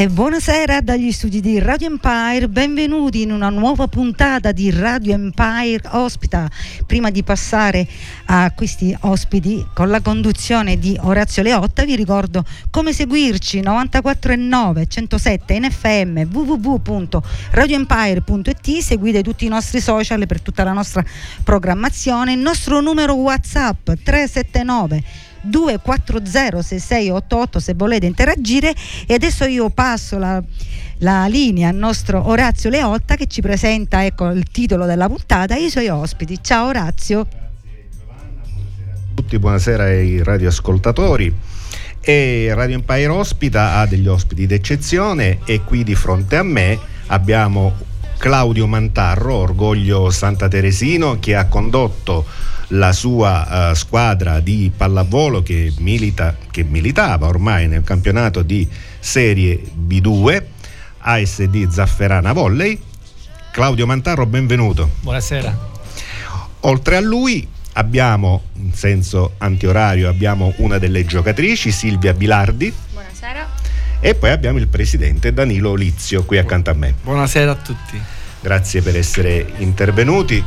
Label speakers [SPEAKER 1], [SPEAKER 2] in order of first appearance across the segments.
[SPEAKER 1] E buonasera dagli studi di Radio Empire, benvenuti in una nuova puntata di Radio Empire Ospita. Prima di passare a questi ospiti con la conduzione di Orazio Leotta, vi ricordo come seguirci 94.9 107 in FM www.radioempire.it, seguite tutti i nostri social per tutta la nostra programmazione, il nostro numero WhatsApp 379 240 6688 se volete interagire e adesso io passo la, la linea al nostro Orazio Leotta che ci presenta ecco, il titolo della puntata e i suoi ospiti. Ciao Orazio.
[SPEAKER 2] Tutti, buonasera ai radioascoltatori. E Radio Empire ospita ha degli ospiti d'eccezione e qui di fronte a me abbiamo Claudio Mantarro, Orgoglio Santa Teresino, che ha condotto la sua uh, squadra di pallavolo che, milita, che militava ormai nel campionato di Serie B2, ASD Zafferana Volley. Claudio Mantarro, benvenuto.
[SPEAKER 3] Buonasera.
[SPEAKER 2] Oltre a lui abbiamo, in senso antiorario, abbiamo una delle giocatrici, Silvia Bilardi.
[SPEAKER 4] Buonasera.
[SPEAKER 2] E poi abbiamo il presidente Danilo Lizio qui accanto a me.
[SPEAKER 3] Buonasera a tutti.
[SPEAKER 2] Grazie per essere intervenuti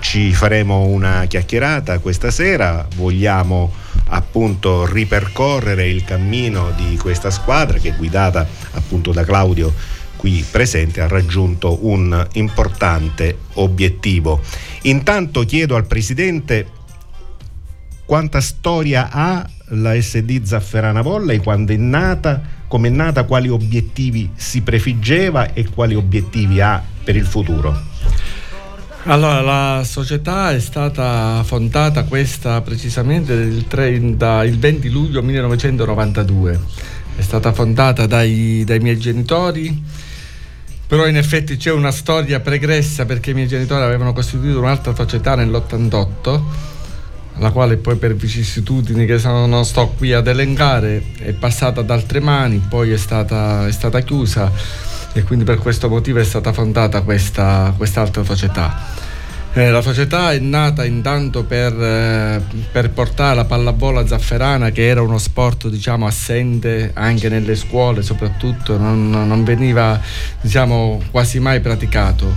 [SPEAKER 2] ci faremo una chiacchierata questa sera, vogliamo appunto ripercorrere il cammino di questa squadra che guidata appunto da Claudio qui presente ha raggiunto un importante obiettivo. Intanto chiedo al Presidente quanta storia ha la SD Zafferana Volley, quando è nata, come è nata, quali obiettivi si prefiggeva e quali obiettivi ha per il futuro.
[SPEAKER 3] Allora, la società è stata fondata questa precisamente il, 30, il 20 luglio 1992. È stata fondata dai, dai miei genitori, però in effetti c'è una storia pregressa perché i miei genitori avevano costituito un'altra società nell'88 la quale poi per vicissitudini che non sto qui ad elencare è passata ad altre mani, poi è stata, è stata chiusa e quindi per questo motivo è stata fondata questa, quest'altra società. Eh, la società è nata intanto per, eh, per, portare la pallavolo zafferana, che era uno sport diciamo, assente anche nelle scuole, soprattutto non, non veniva diciamo, quasi mai praticato.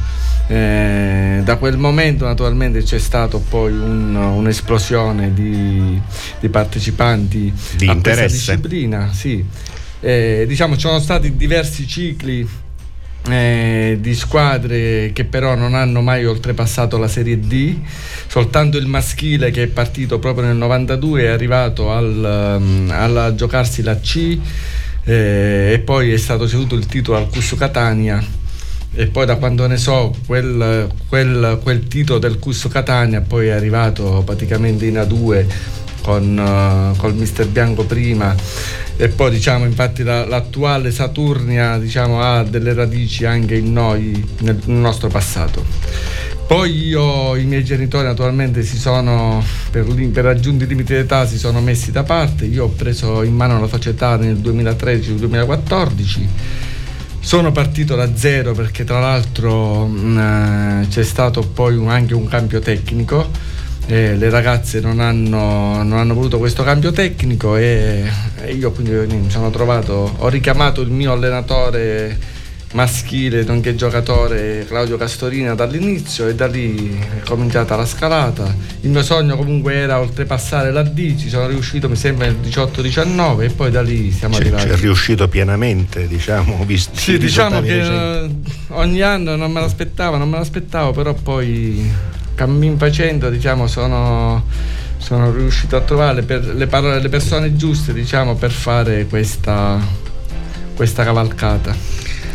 [SPEAKER 3] Eh, da quel momento naturalmente c'è stata poi un, un'esplosione di, di, partecipanti
[SPEAKER 2] di
[SPEAKER 3] a
[SPEAKER 2] interesse.
[SPEAKER 3] questa disciplina. Sì. Eh, diciamo, ci sono stati diversi cicli eh, di squadre che però non hanno mai oltrepassato la Serie D, soltanto il maschile che è partito proprio nel 92 è arrivato al, um, a giocarsi la C eh, e poi è stato ceduto il titolo al Cussu Catania. E poi da quando ne so quel, quel, quel titolo del Cussu Catania poi è arrivato praticamente in A2 con uh, col mister Bianco prima e poi diciamo infatti la, l'attuale Saturnia diciamo, ha delle radici anche in noi nel, nel nostro passato poi io, i miei genitori naturalmente si sono, per, per raggiunti limiti d'età, si sono messi da parte. Io ho preso in mano la società nel 2013-2014. Sono partito da zero perché tra l'altro mh, eh, c'è stato poi un, anche un cambio tecnico eh, le ragazze non hanno, non hanno, voluto questo cambio tecnico e, e, io quindi mi sono trovato, ho richiamato il mio allenatore maschile nonché giocatore Claudio Castorina dall'inizio e da lì è cominciata la scalata. Il mio sogno comunque era oltrepassare la D, ci sono riuscito mi sembra nel 18-19 e poi da lì siamo
[SPEAKER 2] c'è,
[SPEAKER 3] arrivati.
[SPEAKER 2] C'è riuscito pienamente, diciamo, visto
[SPEAKER 3] Sì, diciamo che recenti. ogni anno non me l'aspettavo, non me l'aspettavo, però poi cammin facendo diciamo sono sono riuscito a trovare le, parole, le persone giuste diciamo, per fare questa, questa cavalcata.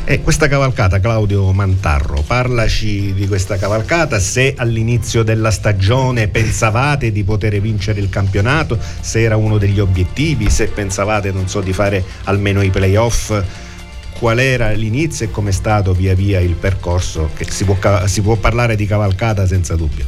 [SPEAKER 2] E questa cavalcata, Claudio Mantarro, parlaci di questa cavalcata, se all'inizio della stagione pensavate di poter vincere il campionato, se era uno degli obiettivi, se pensavate, non so, di fare almeno i playoff, qual era l'inizio e com'è stato via via il percorso, che si può, si può parlare di cavalcata senza dubbio.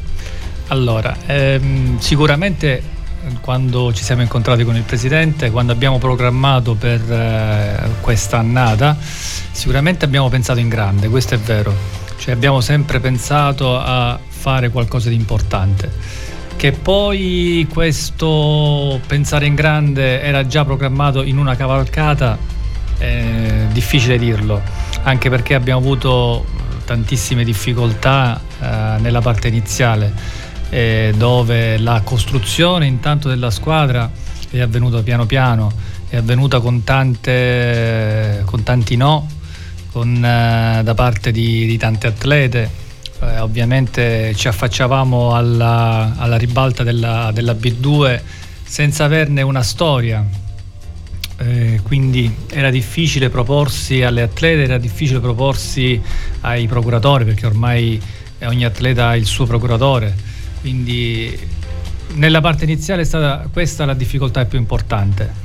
[SPEAKER 4] Allora, ehm, sicuramente quando ci siamo incontrati con il Presidente, quando abbiamo programmato per eh, questa annata, sicuramente abbiamo pensato in grande, questo è vero. Cioè abbiamo sempre pensato a fare qualcosa di importante. Che poi questo pensare in grande era già programmato in una cavalcata, è difficile dirlo, anche perché abbiamo avuto tantissime difficoltà eh, nella parte iniziale eh, dove la costruzione intanto della squadra è avvenuta piano piano, è avvenuta con, tante, con tanti no, con, eh, da parte di, di tante atlete. Eh, ovviamente ci affacciavamo alla, alla ribalta della, della, B2 senza averne una storia, eh, quindi era difficile proporsi alle atlete, era difficile proporsi ai procuratori perché ormai ogni atleta ha il suo procuratore quindi nella parte iniziale è stata questa la difficoltà più importante.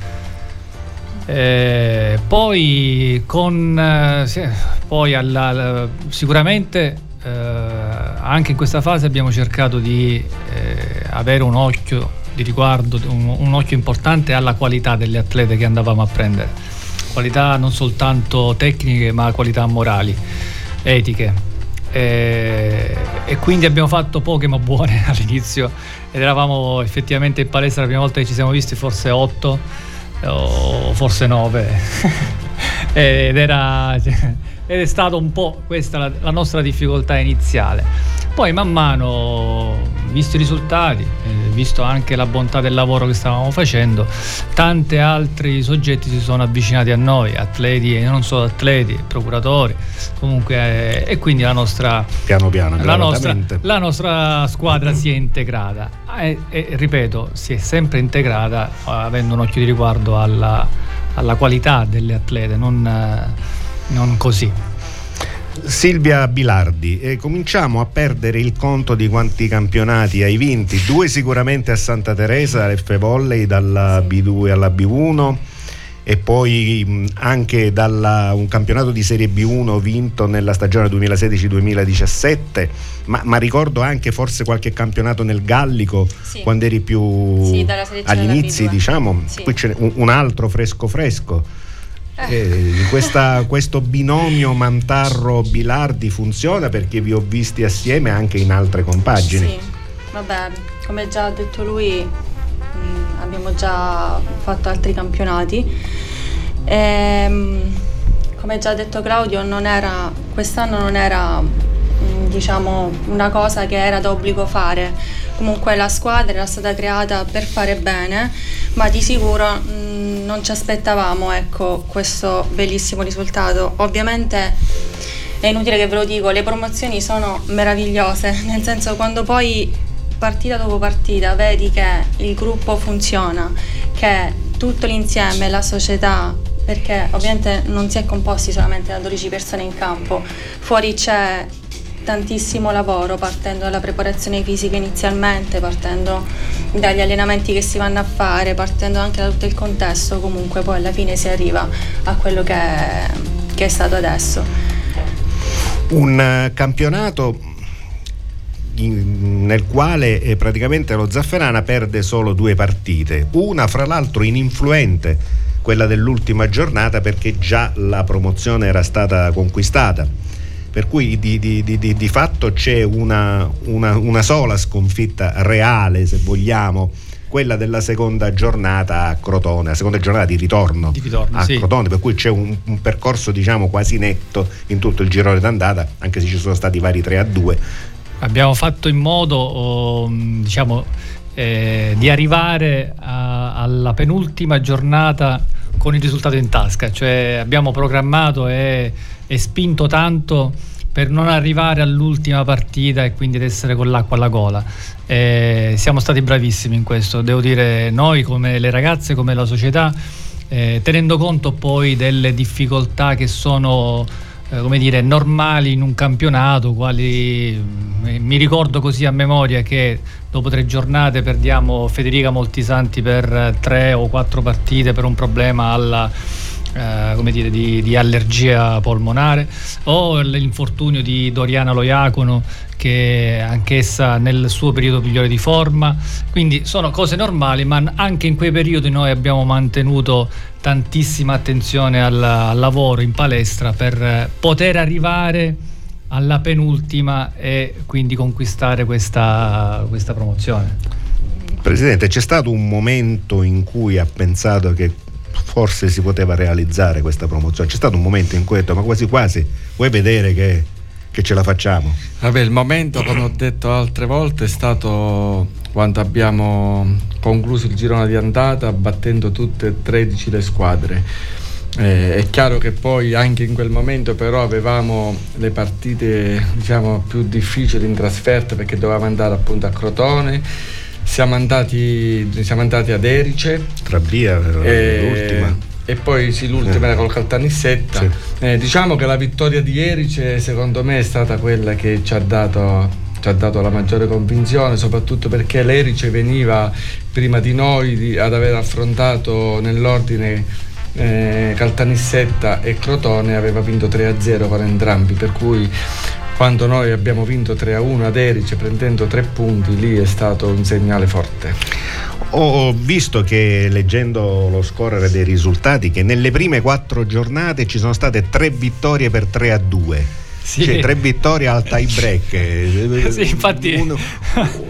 [SPEAKER 4] Eh, poi con eh, sì, poi alla, sicuramente eh, anche in questa fase abbiamo cercato di eh, avere un occhio di riguardo, un, un, occhio importante alla qualità delle atlete che andavamo a prendere. Qualità non soltanto tecniche ma qualità morali, etiche. E, e, quindi abbiamo fatto poche ma buone all'inizio. Ed eravamo effettivamente in palestra la prima volta che ci siamo visti forse 8 o forse 9 ed era ed è stata un po' questa la, la nostra difficoltà iniziale poi man mano visto i risultati eh, visto anche la bontà del lavoro che stavamo facendo, tanti altri soggetti si sono avvicinati a noi, atleti e non solo atleti, procuratori, comunque eh, e quindi la nostra,
[SPEAKER 2] piano piano,
[SPEAKER 4] la nostra, la nostra squadra si è integrata e, e, ripeto, si è sempre integrata avendo un occhio di riguardo alla, alla qualità delle atlete, non, eh, non così.
[SPEAKER 2] Silvia Bilardi, eh, cominciamo a perdere il conto di quanti campionati hai vinti, due sicuramente a Santa Teresa, F Volley dalla B2 alla B1 e poi mh, anche dalla, un campionato di Serie B1 vinto nella stagione 2016-2017, ma, ma ricordo anche forse qualche campionato nel Gallico sì. quando eri più sì, agli inizi, diciamo, sì. qui c'è un, un altro fresco fresco. Eh, questa, questo binomio Mantarro-Bilardi funziona perché vi ho visti assieme anche in altre compagini.
[SPEAKER 5] Sì, vabbè, come già ha detto lui, mh, mm, abbiamo già fatto altri campionati. E, ehm, come già ha detto Claudio, non era, quest'anno non era diciamo, una cosa che era d'obbligo fare. Comunque la squadra era stata creata per fare bene, ma di sicuro mm, non ci aspettavamo ecco, questo bellissimo risultato. Ovviamente è inutile che ve lo dico, le promozioni sono meravigliose, nel senso quando poi partita dopo partita vedi che il gruppo funziona, che tutto l'insieme, la società, perché ovviamente non si è composti solamente da 12 persone in campo, fuori c'è tantissimo lavoro partendo dalla preparazione fisica inizialmente, partendo dagli allenamenti che si vanno a fare, partendo anche da tutto il contesto, comunque poi alla fine si arriva a quello che è, che è stato adesso.
[SPEAKER 2] Un eh, campionato nel quale eh, praticamente lo Zafferana perde solo due partite, una fra l'altro ininfluente, quella dell'ultima giornata perché già la promozione era stata conquistata per cui di, di, di, di fatto c'è una, una, una, sola sconfitta reale, se vogliamo, quella della seconda giornata a Crotone, la seconda giornata di ritorno,
[SPEAKER 4] Di ritorno,
[SPEAKER 2] a
[SPEAKER 4] sì.
[SPEAKER 2] Crotone, per cui c'è un, un percorso diciamo quasi netto in tutto il girone d'andata, anche se ci sono stati vari 3 a 2.
[SPEAKER 4] Abbiamo fatto in modo, oh, diciamo, eh, di arrivare a- alla penultima giornata con il risultato in tasca, cioè abbiamo programmato e, e spinto tanto per non arrivare all'ultima partita e quindi ad essere con l'acqua alla gola. Eh, siamo stati bravissimi in questo, devo dire noi come le ragazze, come la società, eh, tenendo conto poi delle difficoltà che sono come dire, normali in un campionato, quali eh, mi ricordo così a memoria che dopo tre giornate perdiamo Federica Moltisanti per eh, tre o quattro partite per un problema alla, eh, come dire, di, di allergia polmonare o l'infortunio di Doriana Loiacono che anch'essa nel suo periodo migliore di forma quindi sono cose normali ma anche in quei periodi noi abbiamo mantenuto tantissima attenzione al, al lavoro in palestra per poter arrivare alla penultima e quindi conquistare questa, questa promozione.
[SPEAKER 2] Presidente, c'è stato un momento in cui ha pensato che forse si poteva realizzare questa promozione? C'è stato un momento in cui ha detto ma quasi quasi vuoi vedere che, che ce la facciamo?
[SPEAKER 3] Vabbè, il momento, come ho detto altre volte, è stato quando abbiamo concluso il girone di andata battendo tutte e 13 le squadre. Eh, è chiaro che poi anche in quel momento però avevamo le partite diciamo più difficili in trasferta perché dovevamo andare appunto a Crotone, siamo andati, siamo andati ad Erice
[SPEAKER 2] Tra via
[SPEAKER 3] e,
[SPEAKER 2] l'ultima.
[SPEAKER 3] e poi sì, l'ultima
[SPEAKER 2] Eh.
[SPEAKER 3] era col Caltanissetta.
[SPEAKER 2] Sì.
[SPEAKER 3] Eh, diciamo che la vittoria di Erice secondo me è stata quella che ci ha dato, ci ha dato la maggiore convinzione, soprattutto perché l'Erice veniva prima di noi di- ad aver affrontato nell'ordine eh, Caltanissetta e Crotone aveva vinto 3-0 con entrambi, per cui quando noi abbiamo vinto 3-1 ad Erice prendendo tre punti lì è stato un segnale forte.
[SPEAKER 2] Ho visto che leggendo lo scorrere dei risultati che nelle prime quattro giornate ci sono state tre vittorie per 3 a 2.
[SPEAKER 4] Sì.
[SPEAKER 2] Cioè tre vittorie al tie break.
[SPEAKER 4] Sì, infatti-
[SPEAKER 2] Un-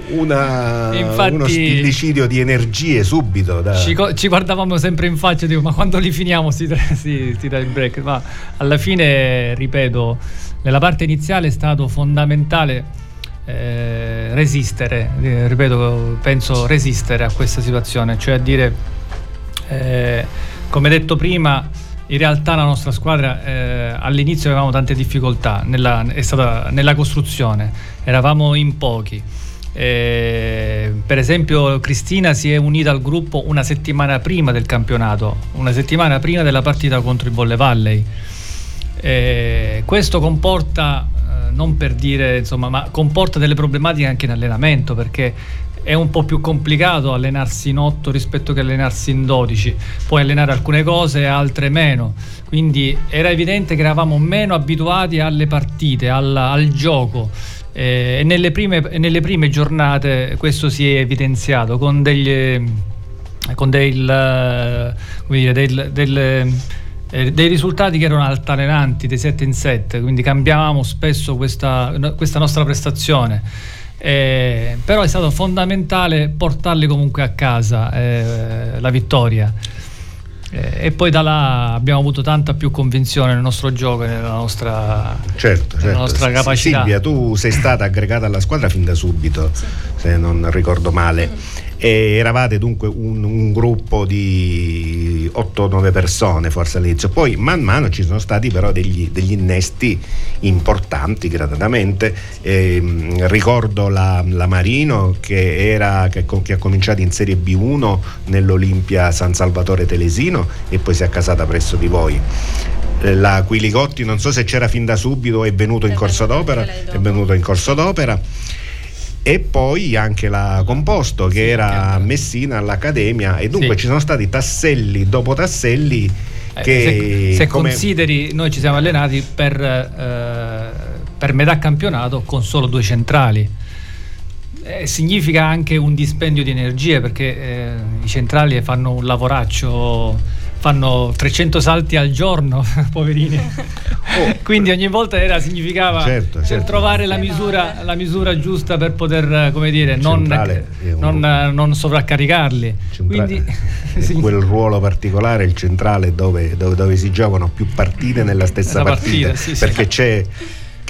[SPEAKER 2] una-
[SPEAKER 4] Infatti-
[SPEAKER 2] uno stillicidio di energie subito. Da...
[SPEAKER 4] Ci, ci guardavamo sempre in faccia e dico ma quando li finiamo si, si, si il break? Ma alla fine, ripeto, nella parte iniziale è stato fondamentale eh, resistere, eh, ripeto, penso resistere a questa situazione, cioè dire, eh, come detto prima, in realtà la nostra squadra eh, all'inizio avevamo tante difficoltà nella, stata nella costruzione, eravamo in pochi. Eh, per esempio Cristina si è unita al gruppo una settimana prima del campionato, una settimana prima della partita contro il Bolle Valley. Eh, questo comporta, eh, non per dire, insomma, ma comporta delle problematiche anche in allenamento perché è un po' più complicato allenarsi in 8 rispetto che allenarsi in 12. Puoi allenare alcune cose e altre meno. Quindi era evidente che eravamo meno abituati alle partite, alla- al gioco. Eh, e nelle prime, nelle prime giornate questo si è evidenziato con degli con del, eh, come dire, del- del, eh, dei risultati che erano altalenanti, dei 7 in 7, quindi cambiavamo spesso questa, questa nostra prestazione. Eh, però è stato fondamentale portarli comunque a casa eh, la vittoria. Eh, e poi da là abbiamo avuto tanta più convinzione nel nostro gioco e nella nostra,
[SPEAKER 2] Certo,
[SPEAKER 4] nella
[SPEAKER 2] certo.
[SPEAKER 4] nostra capacità.
[SPEAKER 2] Silvia, tu sei stata aggregata alla squadra fin da subito, se non ricordo male. E eravate dunque un, un gruppo di 8-9 persone forse all'inizio, poi man mano ci sono stati però degli, degli innesti importanti gradatamente. Ehm, ricordo la, la Marino che, era, che, che ha cominciato in Serie B1 nell'Olimpia San Salvatore Telesino e poi si è accasata presso di voi. Eh, la Quiligotti non so se c'era fin da subito è venuto in corso d'opera è venuto in corso d'opera e poi anche la Composto che era a Messina all'Accademia e dunque
[SPEAKER 4] Sì.
[SPEAKER 2] ci sono stati tasselli dopo tasselli
[SPEAKER 4] Eh,
[SPEAKER 2] che
[SPEAKER 4] se, se
[SPEAKER 2] come-
[SPEAKER 4] consideri, noi ci siamo allenati per, eh, per metà campionato con solo due centrali. Eh, significa anche un dispendio di energie perché eh, i centrali fanno un lavoraccio fanno 300 salti al giorno, poverini. Oh. Quindi ogni volta era, significava
[SPEAKER 6] certo, certo.
[SPEAKER 4] trovare la misura, la misura, giusta per poter, come dire, non, non, non, sovraccaricarli.
[SPEAKER 6] Quindi, sì. quel ruolo particolare, il centrale, dove, dove, dove, si giocano più partite nella stessa partita, partita sì, perché c'è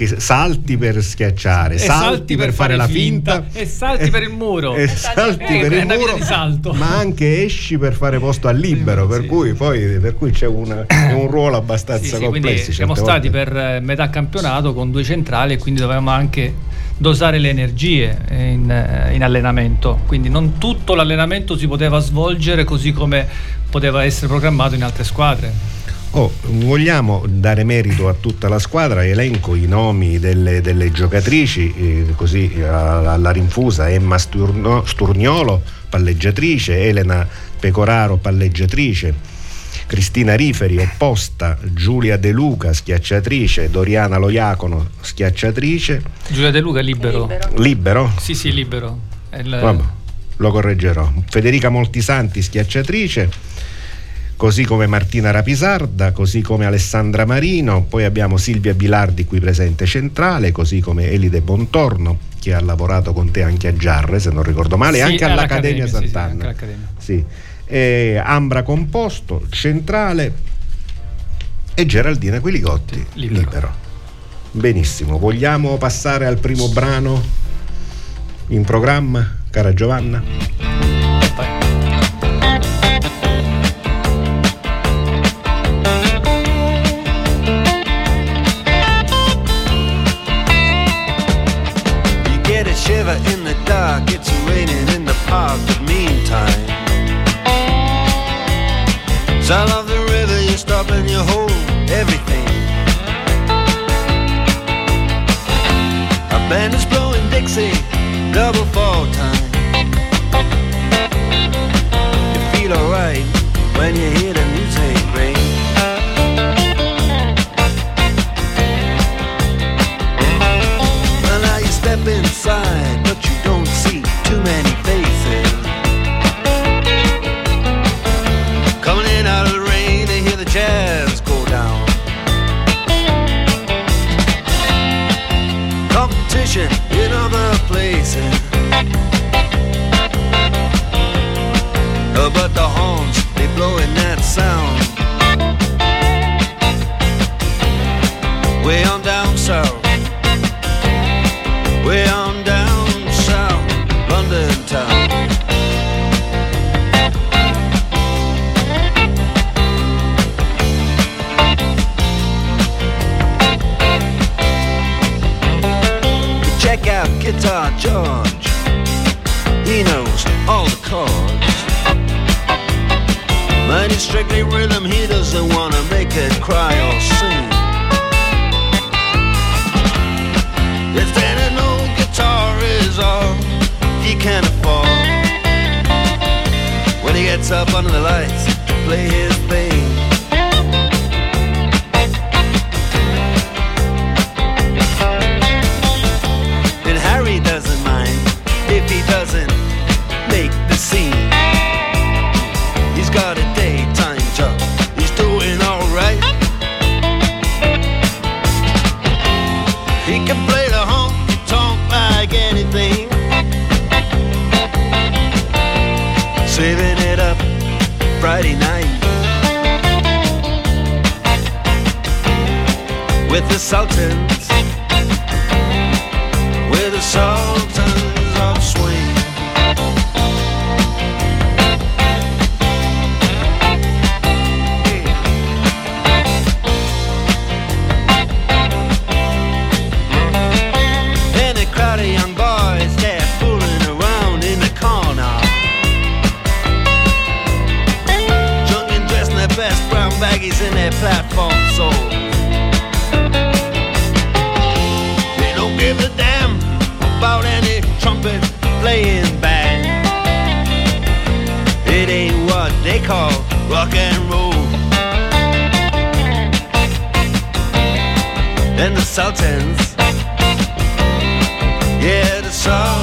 [SPEAKER 6] che salti per schiacciare, salti, salti, per, per fare, fare, la finta,
[SPEAKER 4] finta, e salti per il muro,
[SPEAKER 6] e salti eh, per il muro, ma anche esci per fare posto al libero, per, sì. cui, poi, per cui c'è una, un ruolo abbastanza sì, complesso.
[SPEAKER 4] siamo stati per eh, metà campionato con due centrali e quindi dovevamo anche dosare le energie in, eh, in, allenamento, quindi non tutto l'allenamento si poteva svolgere così come poteva essere programmato in altre squadre.
[SPEAKER 6] Oh, vogliamo dare merito a tutta la squadra, elenco i nomi delle, delle giocatrici, eh, così alla rinfusa Emma Sturno, Sturniolo, palleggiatrice, Elena Pecoraro, palleggiatrice, Cristina Riferi, opposta, Giulia De Luca, schiacciatrice, Doriana Loiacono, schiacciatrice.
[SPEAKER 4] Giulia De Luca libero.
[SPEAKER 6] Libero? libero?
[SPEAKER 4] Sì, sì, libero.
[SPEAKER 6] Il... Vabbè, lo correggerò. Federica Moltisanti, schiacciatrice così come Martina Rapisarda, così come Alessandra Marino, poi abbiamo Silvia Bilardi qui presente centrale, così come Elide Bontorno che ha lavorato con te anche a Giarre, se non ricordo male, sì, anche all'Accademia Sant'Anna. Sì, sì. Ambra Composto, centrale e Geraldina Quiligotti, libero. libero. Benissimo, vogliamo passare al primo brano in programma, cara Giovanna? Sound of the river, you stop and you hold everything. A band is blowing Dixie, double fall time. You feel alright when you hear the He knows all the chords. But it's strictly rhythm, he doesn't wanna make it cry or sing. If then an old guitar is all he can afford, when he gets up under the lights play his thing. With the Sultans, with the Sultans. Of swing. Then a crowd of young boys there foolin' around in the corner. Drunk and dress in their best brown baggies in their platform about any trumpet playing band. It ain't what they call rock and roll. And the Sultans, yeah, the Sultans,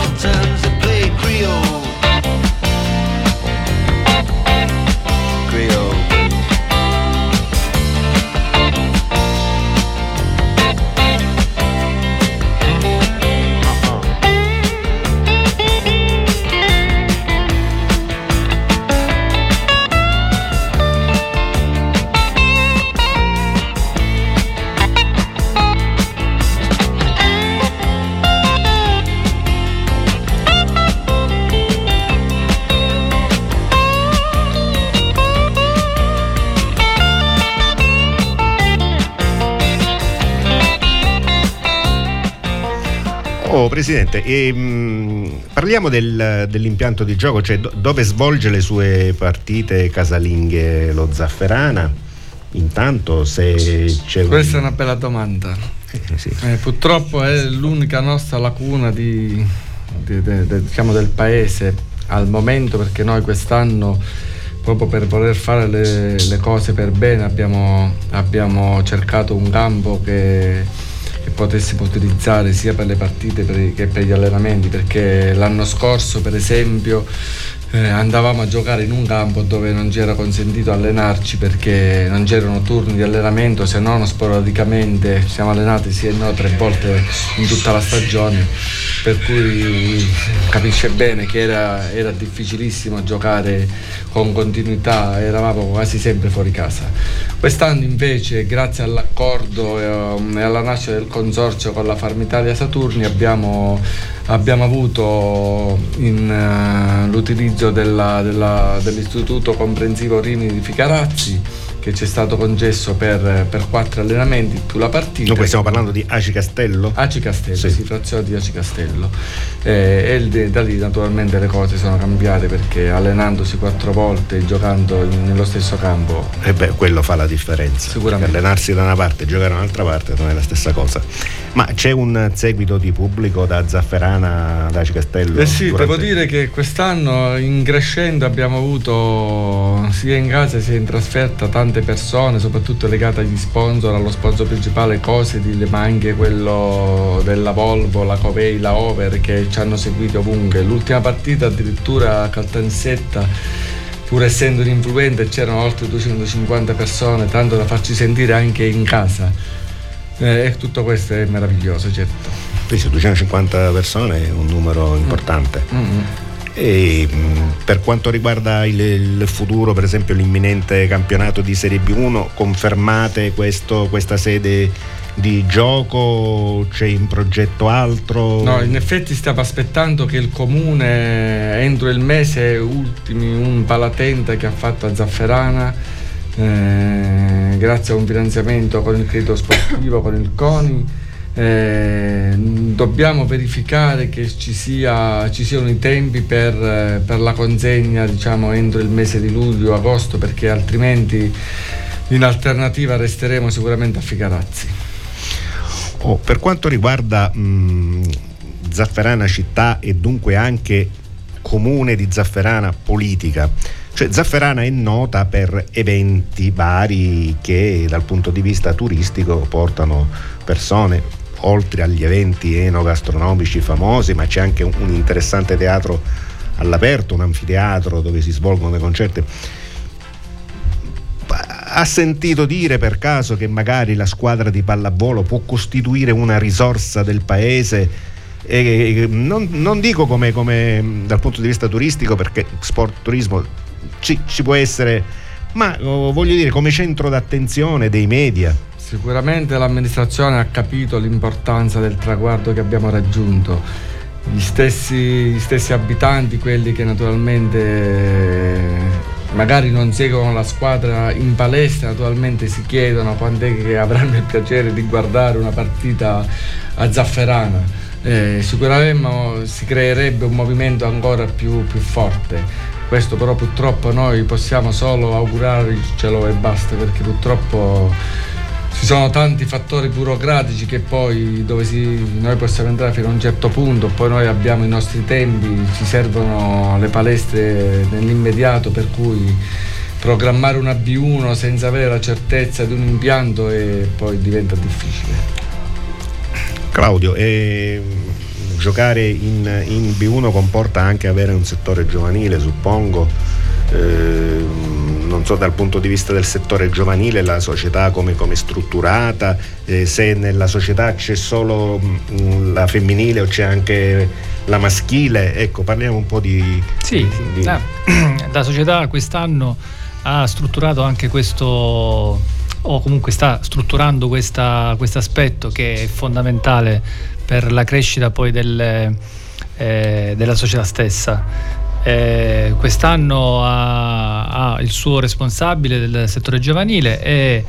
[SPEAKER 2] Oh Presidente, ehm, parliamo del, dell'impianto di gioco, cioè do, dove svolge le sue partite casalinghe lo Zafferana? Intanto se c'è...
[SPEAKER 3] Questa un... è una bella domanda. Eh, sì. eh, purtroppo è l'unica nostra lacuna di, di, di, diciamo del paese al momento perché noi quest'anno proprio per voler fare le, le cose per bene abbiamo, abbiamo cercato un campo che che potessimo utilizzare sia per le partite che per gli allenamenti perché l'anno scorso per esempio eh, andavamo a giocare in un campo dove non ci era consentito allenarci perché non c'erano turni di allenamento se non sporadicamente siamo allenati sì e no tre volte in tutta la stagione. Per cui capisce bene che era, era difficilissimo giocare con continuità eravamo quasi sempre fuori casa. Quest'anno invece grazie all'accordo e alla nascita del consorzio con la Farm Italia Saturni abbiamo abbiamo avuto in, uh, l'utilizzo della, della, dell'istituto comprensivo Rimini di Ficarazzi che ci è stato concesso per, per quattro allenamenti più la partita.
[SPEAKER 2] Dunque stiamo parlando di Aci Castello?
[SPEAKER 3] Aci Castello, sì, frazione di Aci Castello. Eh, e da lì naturalmente le cose sono cambiate perché allenandosi quattro volte e giocando in, nello stesso campo.
[SPEAKER 2] E eh beh, quello fa la differenza. Sicuramente. Allenarsi da una parte e giocare da un'altra parte non è la stessa cosa. Ma c'è un seguito di pubblico da Zafferana ad Aci Castello?
[SPEAKER 3] Eh sì, devo dire che quest'anno in crescendo abbiamo avuto sia in casa sia in trasferta tante tante persone, soprattutto legate agli sponsor, allo sponsor principale Cosedil, ma anche quello della Volvo, la Covey, la Over che ci hanno seguito ovunque. L'ultima partita addirittura a Caltanissetta pur essendo un influente c'erano oltre 250 persone, tanto da farci sentire anche in casa. Eh, e tutto questo è meraviglioso, certo.
[SPEAKER 2] Quindi 250 persone è un numero importante. Mm-hmm. E per quanto riguarda il, il, futuro, per esempio l'imminente campionato di Serie B1, confermate questo, questa sede di gioco? C'è in progetto altro?
[SPEAKER 3] No, in effetti stiamo aspettando che il comune entro il mese ultimi un palatente che ha fatto a Zafferana. Eh, grazie a un finanziamento con il credito sportivo, con il CONI eh, dobbiamo verificare che ci, sia, ci, siano i tempi per, per la consegna diciamo, entro il mese di luglio agosto perché altrimenti in alternativa resteremo sicuramente a Figarazzi
[SPEAKER 2] oh, per quanto riguarda mh, Zafferana città e dunque anche comune di Zafferana politica cioè Zafferana è nota per eventi vari che dal punto di vista turistico portano persone oltre agli eventi enogastronomici famosi, ma c'è anche un, interessante teatro all'aperto, un anfiteatro dove si svolgono dei concerti. Ha sentito dire per caso che magari la squadra di pallavolo può costituire una risorsa del paese? E non, non dico come, dal punto di vista turistico, perché sport turismo ci, ci può essere, ma oh, voglio dire come centro d'attenzione dei media.
[SPEAKER 3] Sicuramente l'amministrazione ha capito l'importanza del traguardo che abbiamo raggiunto. Gli stessi, gli stessi abitanti, quelli che naturalmente magari non seguono la squadra in palestra, naturalmente si chiedono quando è che avranno il piacere di guardare una partita a Zafferana. Eh, sicuramente si creerebbe un movimento ancora più, più forte. Questo però purtroppo noi possiamo solo augurarcelo e basta perché purtroppo ci sono tanti fattori burocratici che poi dove si, noi possiamo entrare fino a un certo punto, poi noi abbiamo i nostri tempi, ci servono le palestre nell'immediato per cui programmare una B1 senza avere la certezza di un impianto e poi diventa difficile.
[SPEAKER 2] Claudio, eh, giocare in, in, B1 comporta anche avere un settore giovanile, suppongo. Eh, non so dal punto di vista del settore giovanile la società come, è strutturata, eh, se nella società c'è solo mh, mm, la femminile o c'è anche la maschile, ecco parliamo un po' di...
[SPEAKER 4] Sì, di... La, la società quest'anno ha strutturato anche questo o comunque sta strutturando questo aspetto che è fondamentale per la crescita poi del, eh, della società stessa. Eh, quest'anno ha, ha, il suo responsabile del settore giovanile e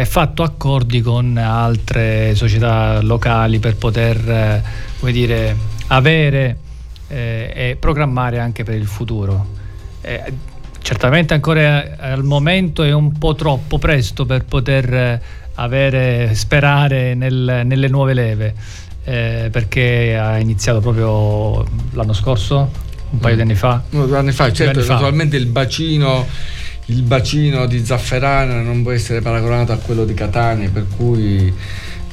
[SPEAKER 4] ha fatto accordi con altre società locali per poter come dire, avere eh, e programmare anche per il futuro. Eh, certamente ancora al momento è un po' troppo presto per poter eh, avere, sperare nel, nelle nuove leve, eh, perché ha iniziato proprio l'anno scorso, un paio di anni fa.
[SPEAKER 3] No, due anni fa, certo,
[SPEAKER 4] anni fa.
[SPEAKER 3] naturalmente il bacino, il bacino di Zafferana non può essere paragonato a quello di Catania, per cui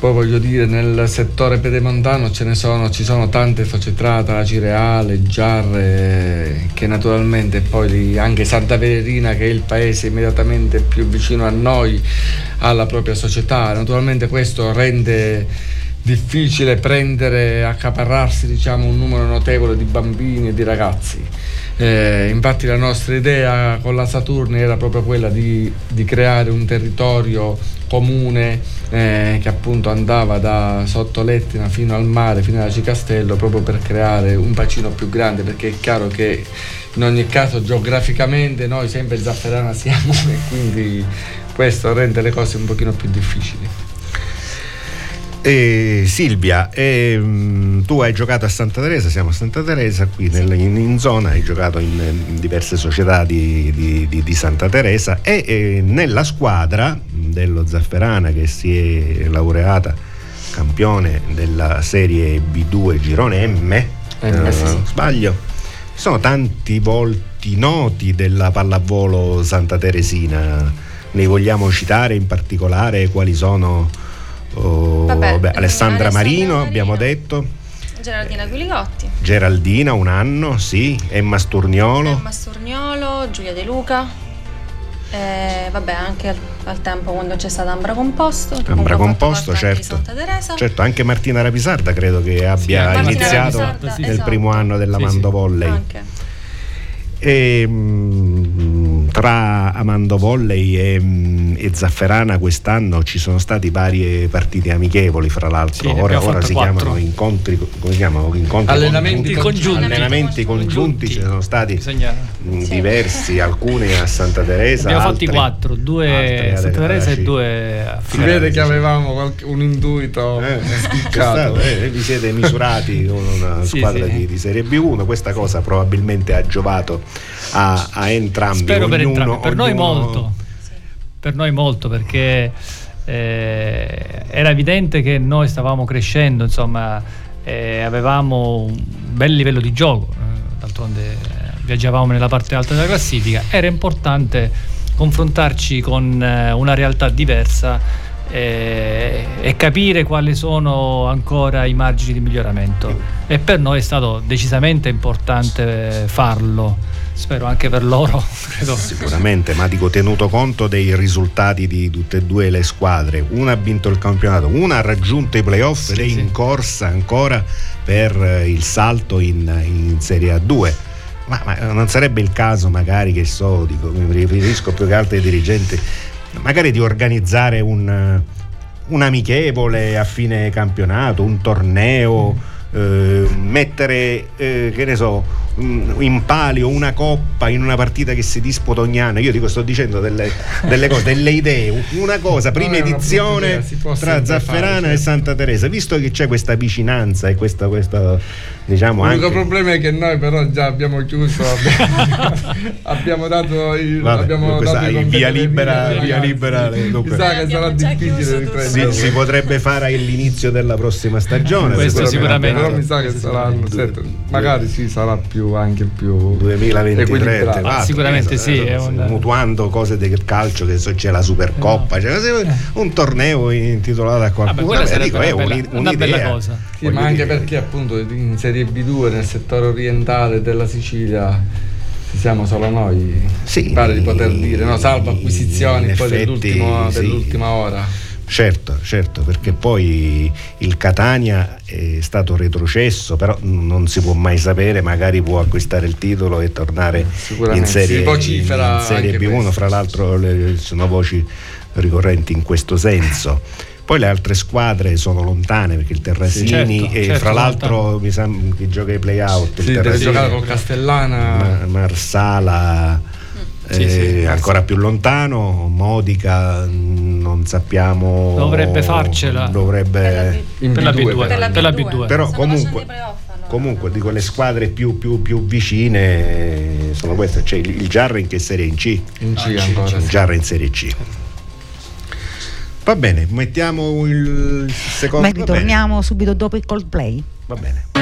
[SPEAKER 3] poi voglio dire nel settore pedemontano ce ne sono, ci sono tante società tra Cireale, Giarre, che naturalmente poi anche Santa Verina che è il paese immediatamente più vicino a noi ha la propria società, naturalmente questo rende difficile prendere, accaparrarsi diciamo, un numero notevole di bambini e di ragazzi. Eh, infatti la nostra idea con la Saturni era proprio quella di, di creare un territorio comune eh, che appunto andava da Sottolettina fino al mare, fino alla Cicastello, proprio per creare un bacino più grande, perché è chiaro che in ogni caso geograficamente noi sempre Zafferana siamo e quindi questo rende le cose un pochino più difficili.
[SPEAKER 2] E Silvia, ehm, tu hai giocato a Santa Teresa, siamo a Santa Teresa, qui nel- in, in zona, hai giocato in, in diverse società di, di- di- di Santa Teresa e eh, nella squadra dello Zafferana che si è laureata campione della serie B2 Girone M, non
[SPEAKER 3] sì.
[SPEAKER 2] sbaglio, ci sono tanti volti noti della pallavolo santa teresina, ne vogliamo citare in particolare quali sono... oh,
[SPEAKER 5] Vabbè,
[SPEAKER 2] vabbè, Alessandra Marino,
[SPEAKER 5] Marino.
[SPEAKER 2] abbiamo detto,
[SPEAKER 5] Gerardina Guiligotti,
[SPEAKER 2] Geraldina un anno, sì, Emma Sturniolo,
[SPEAKER 5] Emma Sturniolo, Giulia De Luca. eh, vabbè, anche al, al tempo quando c'è stata Ambra Composto.
[SPEAKER 2] Ambra Composto, certo. Certo anche Martina Rapisarda credo che abbia
[SPEAKER 4] Martina
[SPEAKER 2] iniziato
[SPEAKER 4] Rapisarda, sì.
[SPEAKER 2] nel
[SPEAKER 5] esatto.
[SPEAKER 2] primo anno della
[SPEAKER 4] Sì, sì.
[SPEAKER 2] Mando Volley.
[SPEAKER 5] Anche.
[SPEAKER 2] E, mm, tra Amando Volley e, mm, e Zafferana quest'anno ci sono stati varie partite amichevoli, fra l'altro.
[SPEAKER 4] Sì,
[SPEAKER 2] ora ora si
[SPEAKER 4] quattro.
[SPEAKER 2] chiamano incontri, come si chiamano? Incontri
[SPEAKER 3] Allenamenti
[SPEAKER 4] congiunti.
[SPEAKER 2] Allenamenti congiunti, ce ne sono stati
[SPEAKER 4] Bisogna-
[SPEAKER 5] Sì.
[SPEAKER 2] diversi, alcuni a Santa Teresa.
[SPEAKER 4] Abbiamo fatti
[SPEAKER 2] altri-
[SPEAKER 4] quattro,
[SPEAKER 2] altri
[SPEAKER 4] due
[SPEAKER 2] a
[SPEAKER 4] Santa Teresa e due a
[SPEAKER 3] Si
[SPEAKER 2] Figurati,
[SPEAKER 3] vede che avevamo qualche- un intuito
[SPEAKER 2] Eh,
[SPEAKER 3] spiccato.
[SPEAKER 2] stato, eh, vi siete misurati con una
[SPEAKER 4] Sì,
[SPEAKER 2] squadra
[SPEAKER 4] sì.
[SPEAKER 2] Di, di Serie B1, questa cosa probabilmente ha giovato a, a entrambi.
[SPEAKER 4] Spero per
[SPEAKER 2] ognuno-
[SPEAKER 4] entrambi, per noi
[SPEAKER 2] ognuno-
[SPEAKER 4] molto. Per noi molto perché eh, era evidente che noi stavamo crescendo, insomma, eh, avevamo un bel livello di gioco, eh, d'altronde eh, viaggiavamo nella parte alta della classifica, era importante confrontarci con eh, una realtà diversa e capire quali sono ancora i margini di miglioramento. E per noi è stato decisamente importante farlo spero anche per loro credo.
[SPEAKER 2] Sicuramente, ma dico tenuto conto dei risultati di tutte e due le squadre. Una ha vinto il campionato, una ha raggiunto i playoff ed è
[SPEAKER 4] Sì,
[SPEAKER 2] in corsa ancora per eh, il salto in, in Serie A2. Ma, ma non sarebbe il caso, magari, che so, dico, mi riferisco più che altro ai dirigenti, magari di organizzare un, eh, un amichevole a fine campionato, un torneo, eh, mettere, eh, che ne so, in palio una coppa in una partita che si disputa ogni anno. Io dico, sto dicendo delle, delle cose, delle idee, una cosa, prima edizione
[SPEAKER 3] idea,
[SPEAKER 2] tra Zafferana
[SPEAKER 3] fare,
[SPEAKER 2] e
[SPEAKER 3] certo.
[SPEAKER 2] Santa Teresa, visto che c'è questa vicinanza e questa, questa diciamo
[SPEAKER 3] L'unico
[SPEAKER 2] anche...
[SPEAKER 3] problema è che noi però già abbiamo chiuso, abbiamo, abbiamo dato il,
[SPEAKER 2] Vabbè,
[SPEAKER 3] abbiamo dato i
[SPEAKER 2] via libera- via libera,
[SPEAKER 3] Mi
[SPEAKER 2] dunque.
[SPEAKER 3] sa che sarà difficile riprendere.
[SPEAKER 2] Si, si potrebbe fare all'inizio della prossima stagione.
[SPEAKER 4] Questo sicuramente.
[SPEAKER 3] Però mi sa che saranno sette- magari sì, sarà più anche più
[SPEAKER 2] 2023
[SPEAKER 3] equilibrato.
[SPEAKER 2] va,
[SPEAKER 4] Ah, sicuramente sì,
[SPEAKER 2] eh,
[SPEAKER 4] è un-
[SPEAKER 2] mutuando cose del calcio che so, c'è la Supercoppa c'è un torneo intitolato a
[SPEAKER 4] Vabbè,
[SPEAKER 2] qualcuno Vabbè,
[SPEAKER 4] sarebbe
[SPEAKER 2] dico,
[SPEAKER 4] una
[SPEAKER 2] è
[SPEAKER 4] bella-
[SPEAKER 2] un'i-
[SPEAKER 4] una bella
[SPEAKER 2] un'idea.
[SPEAKER 4] cosa.
[SPEAKER 3] Sì, ma anche
[SPEAKER 2] dire.
[SPEAKER 3] perché appunto in Serie B2 nel settore orientale della Sicilia ci siamo solo noi.
[SPEAKER 2] Sì.
[SPEAKER 3] Mi pare di poter dire, no? Salvo acquisizioni
[SPEAKER 2] In
[SPEAKER 3] poi
[SPEAKER 2] effetti, sì.
[SPEAKER 3] dell'ultima ora.
[SPEAKER 2] Certo, certo, perché poi il Catania è stato retrocesso, però non si può mai sapere, magari può acquistare il titolo e tornare in Serie,
[SPEAKER 3] vocifera
[SPEAKER 2] in serie
[SPEAKER 3] anche
[SPEAKER 2] B1,
[SPEAKER 3] questo.
[SPEAKER 2] fra l'altro le- sono voci ricorrenti in questo senso. Poi le altre squadre sono lontane perché il Terrasini
[SPEAKER 4] Sì, certo,
[SPEAKER 2] e
[SPEAKER 4] certo,
[SPEAKER 2] fra l'altro
[SPEAKER 4] lontano.
[SPEAKER 2] mi sa che gioca ai play-out, il
[SPEAKER 3] Sì, deve giocare col Castellana.
[SPEAKER 2] Ma- Marsala
[SPEAKER 4] Sì,
[SPEAKER 2] eh,
[SPEAKER 4] sì,
[SPEAKER 2] ancora più lontano, Modica mh, non sappiamo.
[SPEAKER 4] Dovrebbe farcela.
[SPEAKER 2] Dovrebbe.
[SPEAKER 3] In
[SPEAKER 4] per la
[SPEAKER 3] B2,
[SPEAKER 4] B2.
[SPEAKER 5] Per la
[SPEAKER 4] Per la
[SPEAKER 5] B2.
[SPEAKER 4] B2.
[SPEAKER 2] Però comunque-
[SPEAKER 5] i.
[SPEAKER 2] Comunque, di quelle squadre più, più- più vicine eh, sono queste. C'è il, il Giarra in che serie? In C?
[SPEAKER 3] In C
[SPEAKER 4] Ah, C,
[SPEAKER 3] ancora.
[SPEAKER 2] Il
[SPEAKER 3] sì.
[SPEAKER 2] Giarra in serie C. Va bene, mettiamo il secondo. Bene.
[SPEAKER 1] ritorniamo subito dopo il Coldplay.
[SPEAKER 2] Va bene.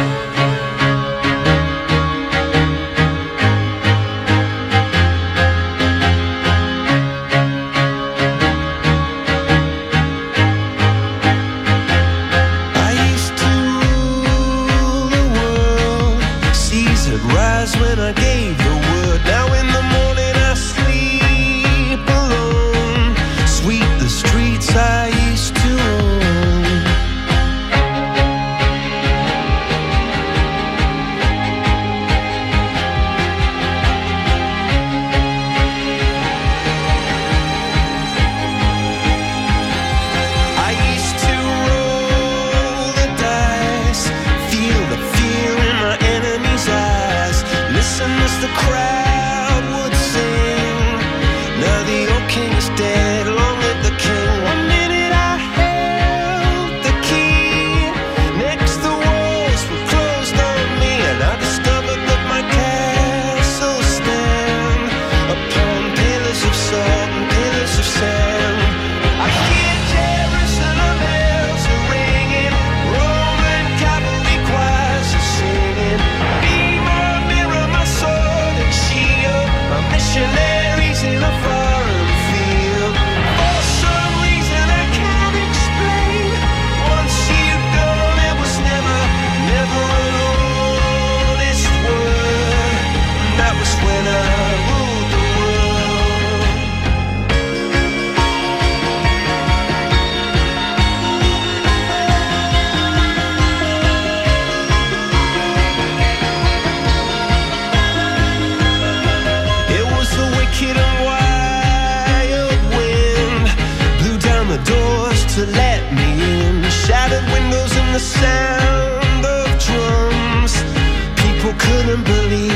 [SPEAKER 7] Couldn't believe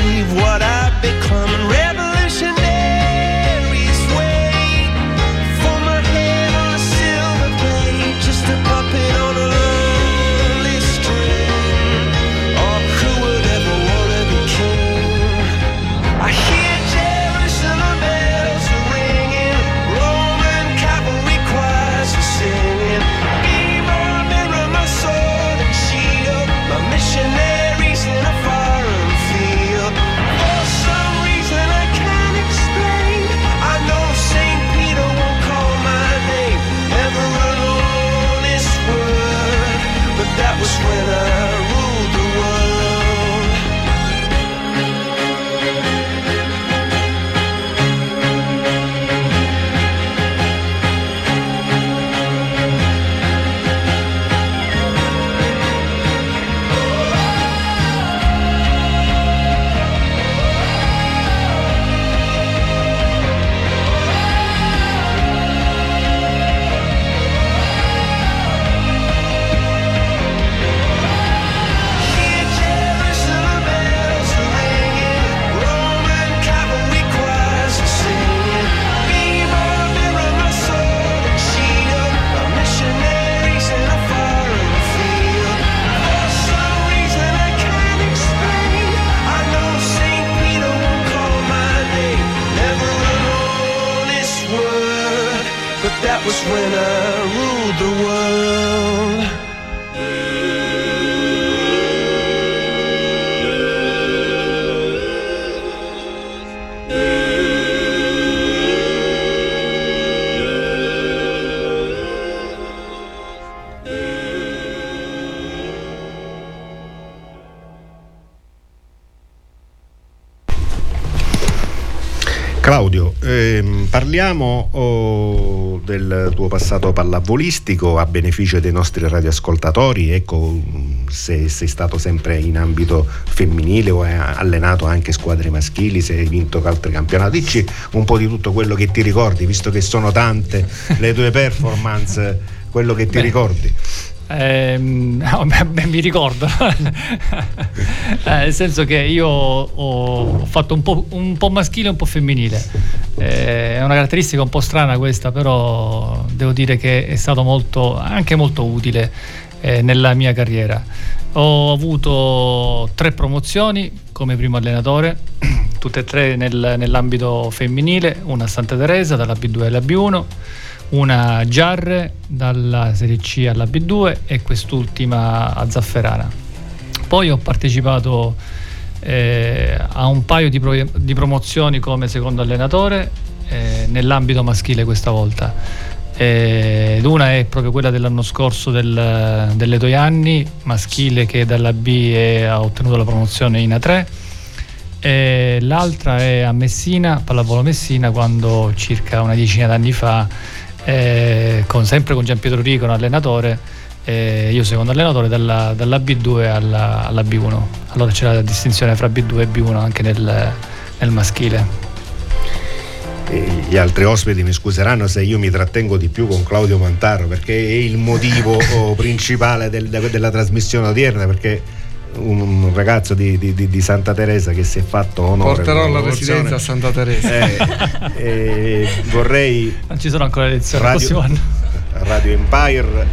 [SPEAKER 7] but that was when I ruled the world.
[SPEAKER 2] Parliamo oh, del tuo passato pallavolistico a beneficio dei nostri radioascoltatori. Ecco, se sei stato sempre in ambito femminile o hai allenato anche squadre maschili, se hai vinto altri campionati. Dici un po' di tutto quello che ti ricordi, visto che sono tante le tue performance, quello che ti
[SPEAKER 4] Beh.
[SPEAKER 2] ricordi.
[SPEAKER 4] Ehm, no, beh, mi ricordo, Eh, nel senso che io ho, ho fatto un po', un po' maschile e un po' femminile. Eh, è una caratteristica un po' strana questa, però devo dire che è stato molto, anche molto utile eh, nella mia carriera. Ho avuto tre promozioni come primo allenatore, tutte e tre nel- nell'ambito femminile, una a Santa Teresa dalla B2 alla B1, una Giarre dalla Serie C alla B2 e quest'ultima a Zafferana. Poi ho partecipato eh, a un paio di, pro- di promozioni come secondo allenatore eh, nell'ambito maschile questa volta. Eh, l'una è proprio quella dell'anno scorso del, delle Toianni, maschile che dalla B è- ha ottenuto la promozione in A3 e l'altra è a Messina, Pallavolo Messina, quando circa una decina d'anni fa, eh, con- sempre con Gian Pietro Rico, un allenatore, eh, io secondo allenatore, dalla, dalla B2 alla, alla B1. Allora c'era la distinzione fra B2 e B1 anche nel, nel maschile.
[SPEAKER 2] E gli altri ospiti mi scuseranno se io mi trattengo di più con Claudio Mantaro perché è il motivo oh, principale del- della trasmissione odierna perché un, ragazzo di, di- di- di Santa Teresa che si è fatto onore
[SPEAKER 3] Porterò la residenza a Santa Teresa.
[SPEAKER 2] eh, eh, vorrei
[SPEAKER 4] Non ci sono ancora le elezioni il
[SPEAKER 2] Radio. Radio Empire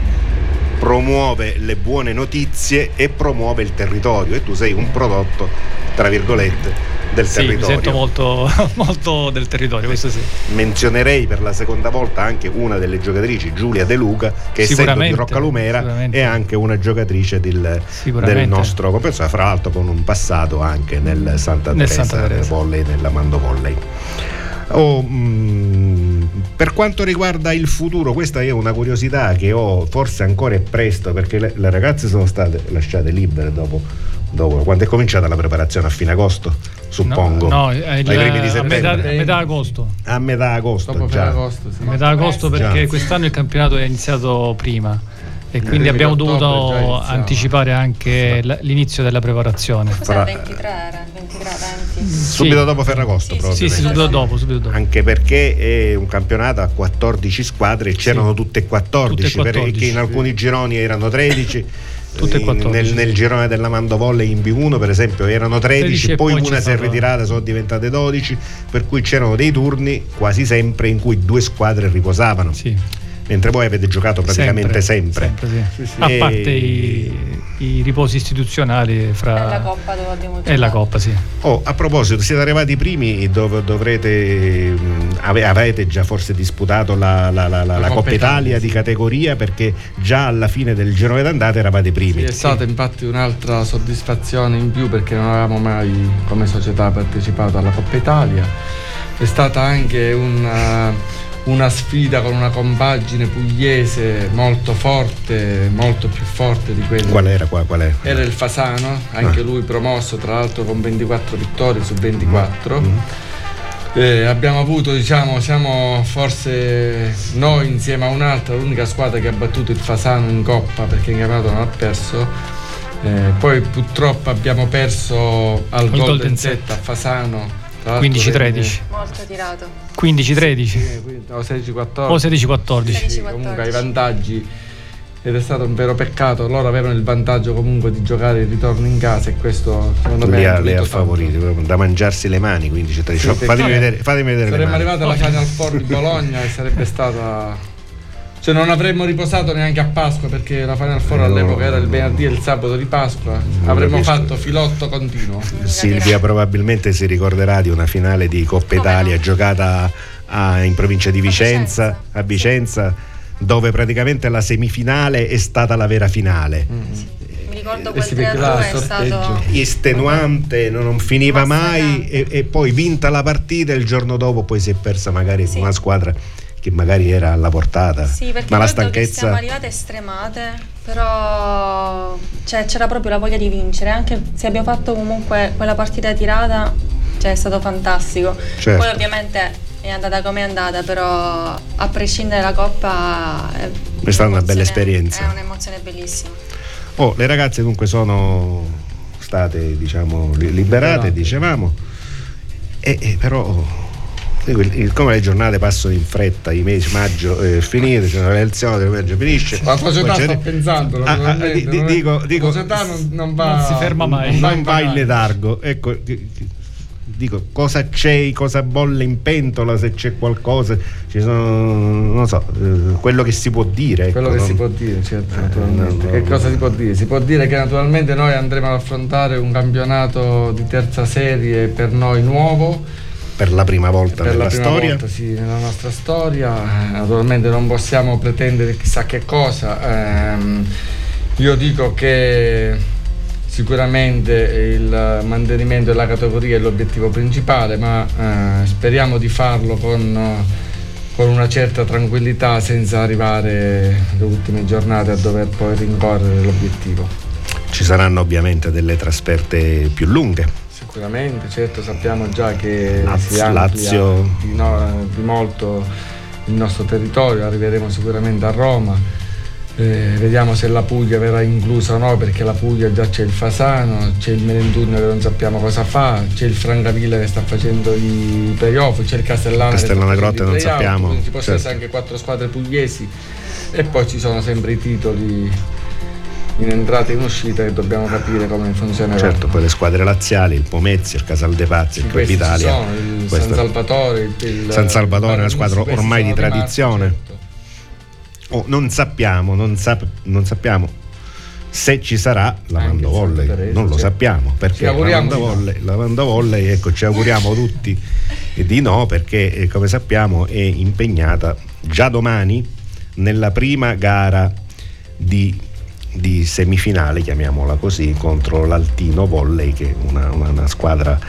[SPEAKER 2] promuove le buone notizie e promuove il territorio e tu sei un prodotto tra virgolette del
[SPEAKER 4] Sì, mi
[SPEAKER 2] territorio
[SPEAKER 4] sento molto, molto del territorio, questo sì.
[SPEAKER 2] menzionerei per la seconda volta anche una delle giocatrici Giulia De Luca che essendo di Roccalumera è anche una giocatrice del, del nostro comprenso fra l'altro con un passato anche nel Santa
[SPEAKER 4] Nel
[SPEAKER 2] Teresa,
[SPEAKER 4] Santa Teresa.
[SPEAKER 2] Volley nella Mando Volley Oh, mm, per quanto riguarda il futuro, questa è una curiosità che ho, forse ancora è presto perché le, le ragazze sono state lasciate libere dopo, dopo quando è cominciata la preparazione a fine agosto, suppongo.
[SPEAKER 4] No, no,
[SPEAKER 2] ai primi di
[SPEAKER 4] a, metà, a metà agosto.
[SPEAKER 2] A metà agosto
[SPEAKER 3] Dopo
[SPEAKER 2] già.
[SPEAKER 3] Ferragosto, sì.
[SPEAKER 4] A metà agosto perché
[SPEAKER 2] Già.
[SPEAKER 4] quest'anno il campionato è iniziato prima e quindi abbiamo dovuto anticipare anche l'inizio della preparazione.
[SPEAKER 5] Cos'era
[SPEAKER 2] Fra-
[SPEAKER 5] 23 era? 23, 20?
[SPEAKER 2] Subito
[SPEAKER 4] Sì.
[SPEAKER 2] dopo Ferragosto
[SPEAKER 5] Sì, sì,
[SPEAKER 2] proprio.
[SPEAKER 4] Sì, sì, subito dopo, subito dopo.
[SPEAKER 2] Anche perché è un campionato a 14 squadre e c'erano
[SPEAKER 4] Sì.
[SPEAKER 2] tutte e 14,
[SPEAKER 4] Tutte e 14,
[SPEAKER 2] perché in alcuni gironi erano 13.
[SPEAKER 4] Tutte e 14,
[SPEAKER 2] Nel, nel girone della Mando Volley in B1 per esempio erano 13,
[SPEAKER 4] 13 e
[SPEAKER 2] poi
[SPEAKER 4] poi
[SPEAKER 2] una si è ritirata sono diventate 12 per cui c'erano dei turni quasi sempre in cui due squadre riposavano
[SPEAKER 4] Sì,
[SPEAKER 2] mentre voi avete giocato praticamente sempre,
[SPEAKER 4] sempre, sì.
[SPEAKER 3] Sì, sì.
[SPEAKER 4] A parte i, i riposi istituzionali fra...
[SPEAKER 5] È la Coppa dove abbiamo giocato.
[SPEAKER 4] E la Coppa, sì.
[SPEAKER 2] Oh, a proposito, siete arrivati i primi dove dovrete. mh, ave- avete già forse disputato la, la- la- la- la Coppa Italia di categoria perché già alla fine del girone d'andata eravate
[SPEAKER 3] Sì,
[SPEAKER 2] primi.
[SPEAKER 3] è stata infatti un'altra soddisfazione in più perché non avevamo mai come società partecipato alla Coppa Italia. È stata anche una, una sfida con una compagine pugliese molto forte, molto più forte di quella.
[SPEAKER 2] Qual era? Qual, qual è?
[SPEAKER 3] Era il Fasano, anche
[SPEAKER 2] Ah.
[SPEAKER 3] lui promosso tra l'altro con 24 vittorie su 24.
[SPEAKER 2] Mm.
[SPEAKER 3] Eh, abbiamo avuto, diciamo, siamo forse noi insieme a un'altra, l'unica squadra che ha battuto il Fasano in Coppa perché in campionato non ha perso. Eh, poi purtroppo abbiamo perso al Golden,
[SPEAKER 4] Golden
[SPEAKER 3] Set. a Fasano. Tra l'altro
[SPEAKER 4] 15-13.
[SPEAKER 5] Molto tirato.
[SPEAKER 4] 15-13
[SPEAKER 3] venne- quindi- no, 16-14.
[SPEAKER 4] o 16-14.
[SPEAKER 5] Sì.
[SPEAKER 3] Sì, comunque ai
[SPEAKER 5] 14.
[SPEAKER 3] vantaggi ed è stato un vero peccato loro avevano il vantaggio comunque di giocare il ritorno in casa e questo secondo me
[SPEAKER 2] Le le ha proprio da mangiarsi le mani. Quindi c'è-
[SPEAKER 3] Sì,
[SPEAKER 2] fatemi,
[SPEAKER 3] perché
[SPEAKER 2] vedere, fatemi vedere le
[SPEAKER 3] saremmo
[SPEAKER 2] mani.
[SPEAKER 3] arrivati alla Final Four di Bologna e sarebbe stata cioè non avremmo riposato neanche a Pasqua perché la Final Four
[SPEAKER 2] Eh, no,
[SPEAKER 3] all'epoca era il
[SPEAKER 2] no.
[SPEAKER 3] venerdì e il sabato di Pasqua avremmo
[SPEAKER 2] visto.
[SPEAKER 3] fatto filotto continuo
[SPEAKER 2] Silvia probabilmente si ricorderà di una finale di Coppa Italia
[SPEAKER 5] no?
[SPEAKER 2] giocata a- in provincia di Vicenza, a Vicenza, dove praticamente la semifinale è stata la vera finale.
[SPEAKER 5] Mi ricordo
[SPEAKER 3] E
[SPEAKER 5] quel
[SPEAKER 3] si vede
[SPEAKER 5] 3
[SPEAKER 3] là
[SPEAKER 5] a
[SPEAKER 3] il
[SPEAKER 5] 2 è stato...
[SPEAKER 2] estenuante, non, non finiva mai e, e poi vinta la partita il giorno dopo poi si è persa magari
[SPEAKER 5] Sì.
[SPEAKER 2] con una squadra che magari era alla portata.
[SPEAKER 5] Sì, perché
[SPEAKER 2] Ma la
[SPEAKER 5] che siamo
[SPEAKER 2] stanchezza
[SPEAKER 5] arrivate estremate, però cioè, c'era proprio la voglia di vincere, anche se abbiamo fatto comunque quella partita tirata, cioè, è stato fantastico.
[SPEAKER 2] Certo.
[SPEAKER 5] Poi ovviamente è andata come è andata, però a prescindere dalla coppa è,
[SPEAKER 2] È stata una bella esperienza.
[SPEAKER 5] È un'emozione bellissima.
[SPEAKER 2] Oh, le ragazze dunque sono state diciamo li- liberate,
[SPEAKER 3] Liberate.
[SPEAKER 2] dicevamo, e, e però come le giornate passano in fretta, i mesi, maggio è finito, c'è una elezione, maggio finisce.
[SPEAKER 3] La società sta pensando,
[SPEAKER 2] Ah, ah, di-
[SPEAKER 3] non è-
[SPEAKER 2] dico, dico-
[SPEAKER 3] la società non, non va
[SPEAKER 4] Non si ferma mai.
[SPEAKER 2] non
[SPEAKER 3] in
[SPEAKER 2] va in letargo. Ecco, dico, cosa c'è, cosa bolle in pentola, se c'è qualcosa, ci sono, non so, eh, quello che si può dire. ecco,
[SPEAKER 3] Quello che
[SPEAKER 2] non-
[SPEAKER 3] si può dire, certo,
[SPEAKER 2] Eh,
[SPEAKER 3] naturalmente.
[SPEAKER 2] no,
[SPEAKER 3] che
[SPEAKER 2] no.
[SPEAKER 3] cosa si può dire? Si può dire che naturalmente noi andremo ad affrontare un campionato di terza serie per noi nuovo,
[SPEAKER 2] Per la prima volta
[SPEAKER 3] per
[SPEAKER 2] nella
[SPEAKER 3] la prima
[SPEAKER 2] storia.
[SPEAKER 3] volta sì, nella nostra storia. Naturalmente non possiamo pretendere chissà che cosa. Ehm, io dico che sicuramente il mantenimento della categoria è l'obiettivo principale, ma eh, speriamo di farlo con, con una certa tranquillità senza arrivare le ultime giornate a dover poi rincorrere l'obiettivo.
[SPEAKER 2] Ci saranno ovviamente delle trasferte più lunghe.
[SPEAKER 3] Sicuramente, certo sappiamo già che
[SPEAKER 2] Laz-
[SPEAKER 3] si
[SPEAKER 2] Lazio.
[SPEAKER 3] Di, no- di molto il nostro territorio, arriveremo sicuramente a Roma. Eh, vediamo se la Puglia verrà inclusa o no, perché la Puglia già c'è il Fasano, c'è il Melendugno che non sappiamo cosa fa, c'è il Francavilla che sta facendo i playoff, c'è il Castellana,
[SPEAKER 2] Castellana Grotte non sappiamo,
[SPEAKER 3] ci possono
[SPEAKER 2] certo.
[SPEAKER 3] essere anche quattro squadre pugliesi e poi ci sono sempre i titoli in entrata e in uscita che dobbiamo capire come funzionerà.
[SPEAKER 2] Certo, poi le squadre laziali, il Pomezia, il Casal de Pazzi, il Club Italia.
[SPEAKER 3] sono, il
[SPEAKER 2] Questo-
[SPEAKER 3] San Salvatore, il,
[SPEAKER 2] San Salvatore è una squadra ormai di
[SPEAKER 3] rimasti,
[SPEAKER 2] tradizione.
[SPEAKER 3] certo.
[SPEAKER 2] Oh, non sappiamo, non, sap- non sappiamo se ci sarà la
[SPEAKER 3] Anche
[SPEAKER 2] Volley,
[SPEAKER 3] Teresa,
[SPEAKER 2] non lo
[SPEAKER 3] certo.
[SPEAKER 2] sappiamo perché la
[SPEAKER 3] di no.
[SPEAKER 2] Volley, la Mando Volley, ecco, ci auguriamo tutti di no perché eh, come sappiamo è impegnata già domani nella prima gara di, di semifinale, chiamiamola così, contro l'Altino Volley che è una, una- una squadra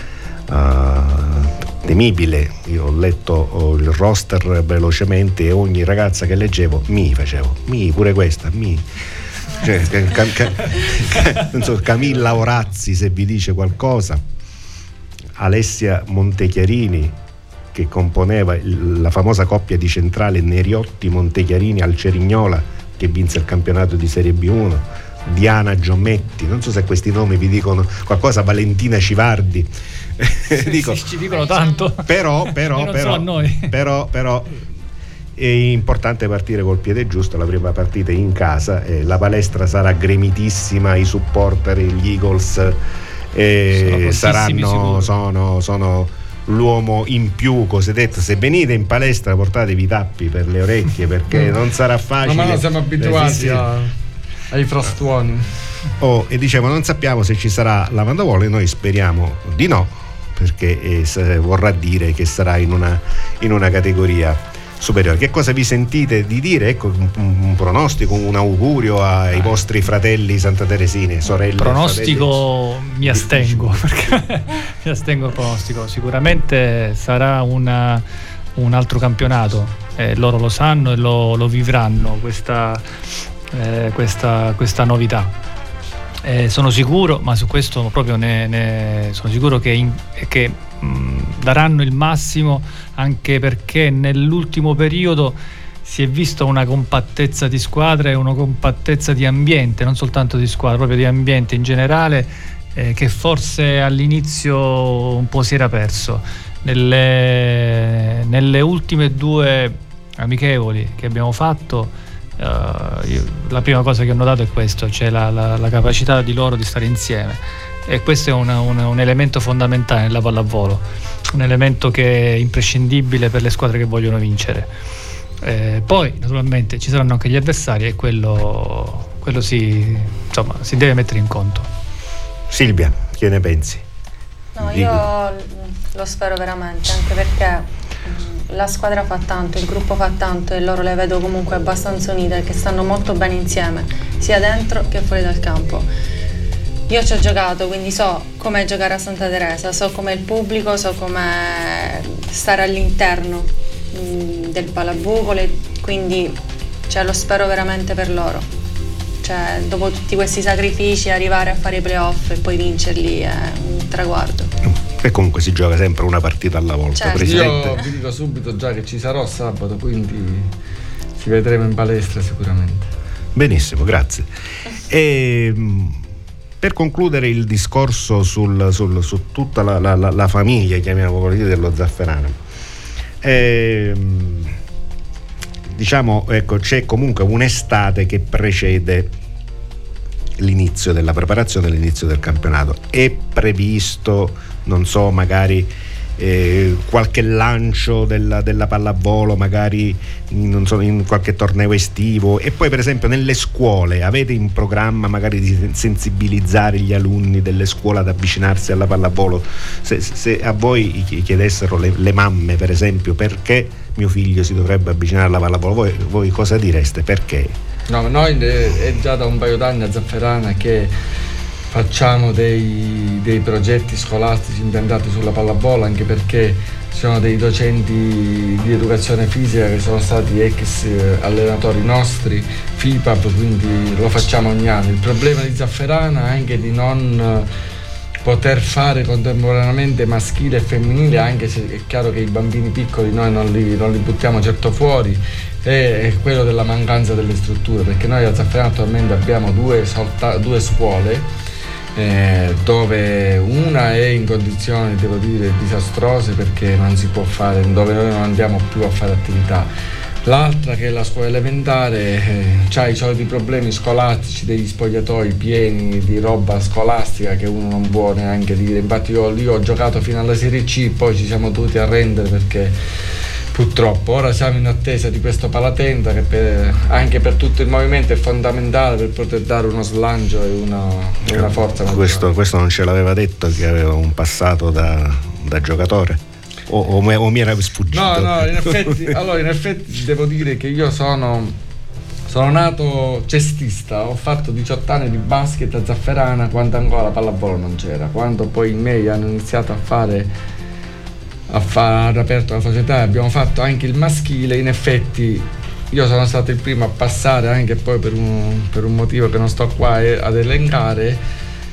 [SPEAKER 2] eh, temibile. Io ho letto oh, il roster velocemente e ogni ragazza che leggevo mi facevo, mi pure questa, mi. Cioè, ca- ca- ca- non so, Camilla Orazzi se vi dice qualcosa, Alessia Montechiarini che componeva la famosa coppia di centrale Neriotti Montechiarini al Cerignola che vinse il campionato di Serie B1 Diana Giommetti non so se questi nomi vi dicono qualcosa Valentina Civardi Dico,
[SPEAKER 4] Sì, ci dicono tanto.
[SPEAKER 2] però, però, però,
[SPEAKER 4] noi.
[SPEAKER 2] però, però è importante partire col piede giusto, la prima partita è in casa, eh, la palestra sarà gremitissima, i supporter, gli Eagles eh, saranno, sono, sono l'uomo in più cosiddetto, se venite in palestra portatevi i tappi per le orecchie perché non sarà facile.
[SPEAKER 3] ma noi siamo abituati
[SPEAKER 2] Eh, sì, sì.
[SPEAKER 3] a- ai frastuoni.
[SPEAKER 2] Oh, e dicevo, non sappiamo se ci sarà la Mandavole, noi speriamo di no, perché eh, vorrà dire che sarà in una, in una categoria superiore. Che cosa vi sentite di dire? Ecco, un, un pronostico, un augurio ai vostri fratelli Santa Teresine, sorelle.
[SPEAKER 4] pronostico mi astengo perché mi astengo dal pronostico sicuramente sarà una- un altro campionato eh, loro lo sanno e lo, lo vivranno questa, eh, questa, questa novità Eh, sono sicuro ma su questo proprio ne, ne- sono sicuro che, in- che, mh, daranno il massimo anche perché nell'ultimo periodo si è vista una compattezza di squadra e una compattezza di ambiente, non soltanto di squadra, proprio di ambiente in generale, eh, che forse all'inizio un po' si era perso. Nelle, nelle ultime due amichevoli che abbiamo fatto, eh, io- la prima cosa che ho notato è questo, cioè la, la- la capacità di loro di stare insieme. E questo è una- una- un elemento fondamentale nella pallavolo, un elemento che è imprescindibile per le squadre che vogliono vincere. Eh, poi naturalmente ci saranno anche gli avversari e quello, quello si, insomma, si deve mettere in conto.
[SPEAKER 2] Silvia, che ne pensi?
[SPEAKER 5] No, io lo spero veramente, anche perché mm, la squadra fa tanto, il gruppo fa tanto e loro le vedo comunque abbastanza unite, che stanno molto bene insieme, sia dentro che fuori dal campo. Io ci ho giocato, quindi so com'è giocare a Santa Teresa, so com'è il pubblico, so com'è stare all'interno mm, del palabucole, quindi cioè, lo spero veramente per loro. Cioè, dopo tutti questi sacrifici, arrivare a fare i playoff e poi vincerli è un traguardo.
[SPEAKER 2] E comunque si gioca sempre una partita alla volta,
[SPEAKER 5] Certo.
[SPEAKER 2] Presidente.
[SPEAKER 3] Io vi dico subito già che ci sarò sabato, quindi ci vedremo in palestra sicuramente.
[SPEAKER 2] Benissimo, grazie. E, per concludere il discorso sul- sul- su tutta la, la- la- la famiglia, chiamiamola così, dello Zafferano, Ehm, diciamo, ecco, c'è comunque un'estate che precede l'inizio della preparazione, l'inizio del campionato. È previsto, non so, magari eh, qualche lancio della, della pallavolo, magari in, so, in qualche torneo estivo e poi per esempio nelle scuole avete in programma magari di sensibilizzare gli alunni delle scuole ad avvicinarsi alla pallavolo? Se, se a voi chiedessero le, le mamme per esempio perché mio figlio si dovrebbe avvicinare alla pallavolo, voi, voi cosa direste? Perché?
[SPEAKER 3] No, noi è già da un paio d'anni a Zafferana che facciamo dei, dei progetti scolastici impiantati sulla pallavolo anche perché ci sono dei docenti di educazione fisica che sono stati ex allenatori nostri, FIPAP, quindi lo facciamo ogni anno. Il problema di Zafferana è anche di non poter fare contemporaneamente maschile e femminile, anche se è chiaro che i bambini piccoli noi non li, non li buttiamo certo fuori, è quello della mancanza delle strutture, perché noi a Zafferana attualmente abbiamo due, solta, due scuole eh, dove una è in condizioni, devo dire, disastrose perché non si può fare, dove noi non andiamo più a fare attività. L'altra che è la scuola elementare eh, ha i soliti problemi scolastici degli spogliatoi pieni di roba scolastica che uno non può neanche dire. Infatti io, io ho giocato fino alla Serie C, poi ci siamo dovuti arrendere perché purtroppo. Ora siamo in attesa di questo palatenda che per, anche per tutto il movimento è fondamentale per poter dare uno slancio e una, una forza.
[SPEAKER 2] Questo, questo, non ce l'aveva detto che aveva un passato da, da giocatore? O, o, o, mi era sfuggito?
[SPEAKER 3] No, no, in effetti, allora, in effetti devo dire che io sono sono nato cestista, ho fatto 18 anni di basket a Zafferana quando ancora la pallavolo non c'era, quando poi i miei hanno iniziato a fare ha far aperto la società abbiamo fatto anche il maschile, in effetti io sono stato il primo a passare anche poi per un, per un motivo che non sto qua ad elencare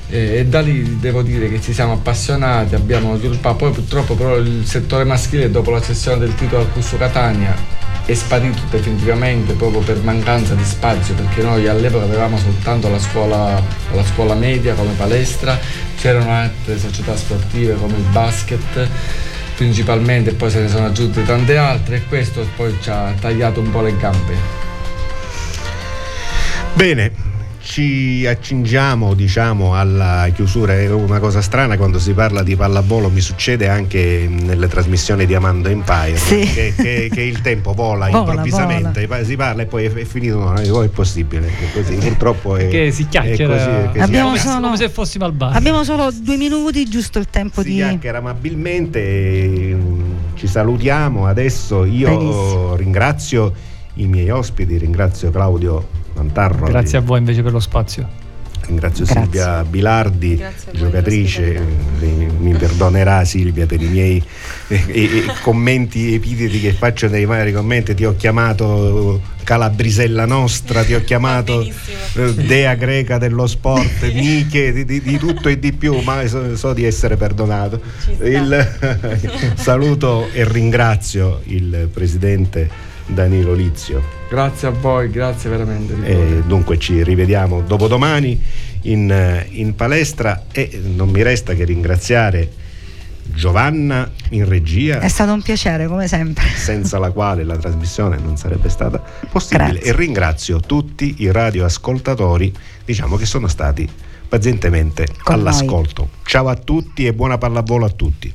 [SPEAKER 3] e, da lì devo dire che ci siamo appassionati, abbiamo sviluppato, poi purtroppo però il settore maschile dopo la cessione del titolo al Cusco Catania è sparito definitivamente proprio per mancanza di spazio perché noi all'epoca avevamo soltanto la scuola, la scuola media come palestra, c'erano altre società sportive come il basket principalmente, poi se ne sono aggiunte tante altre e questo poi ci ha tagliato un po' le gambe.
[SPEAKER 2] Bene, ci accingiamo diciamo alla chiusura è una cosa strana quando si parla di pallavolo mi succede anche nelle trasmissioni di Amando Empire
[SPEAKER 1] sì.
[SPEAKER 2] che, che, che, il tempo vola, vola improvvisamente vola. si parla e poi è, finito no, è possibile così purtroppo è,
[SPEAKER 4] che si chiacchiera
[SPEAKER 1] è così, abbiamo
[SPEAKER 4] si solo, come se fossimo al bar
[SPEAKER 1] abbiamo solo due minuti giusto il tempo
[SPEAKER 2] si
[SPEAKER 1] di
[SPEAKER 2] chiacchiera amabilmente ci salutiamo adesso io Benissimo. ringrazio i miei ospiti ringrazio Claudio Mantarro.
[SPEAKER 4] Grazie a voi invece per lo spazio.
[SPEAKER 2] Ringrazio Grazie. Silvia Bilardi, giocatrice, eh, mi perdonerà Silvia per i miei eh, eh, commenti epiteti che faccio nei vari commenti, ti ho chiamato Calabrisella nostra, ti ho chiamato eh, Dea greca dello sport, Miche, di, di, di, tutto e di più, ma so, so di essere perdonato. Il, saluto e ringrazio il presidente Danilo Lizio.
[SPEAKER 3] Grazie a voi, grazie veramente.
[SPEAKER 2] E dunque ci rivediamo dopodomani in, in palestra e non mi resta che ringraziare Giovanna in regia.
[SPEAKER 1] È stato un piacere come sempre.
[SPEAKER 2] Senza la quale la trasmissione non sarebbe stata possibile. Grazie. E ringrazio tutti i radioascoltatori, diciamo che sono stati pazientemente Con all'ascolto. Noi. Ciao a tutti e buona pallavolo a tutti.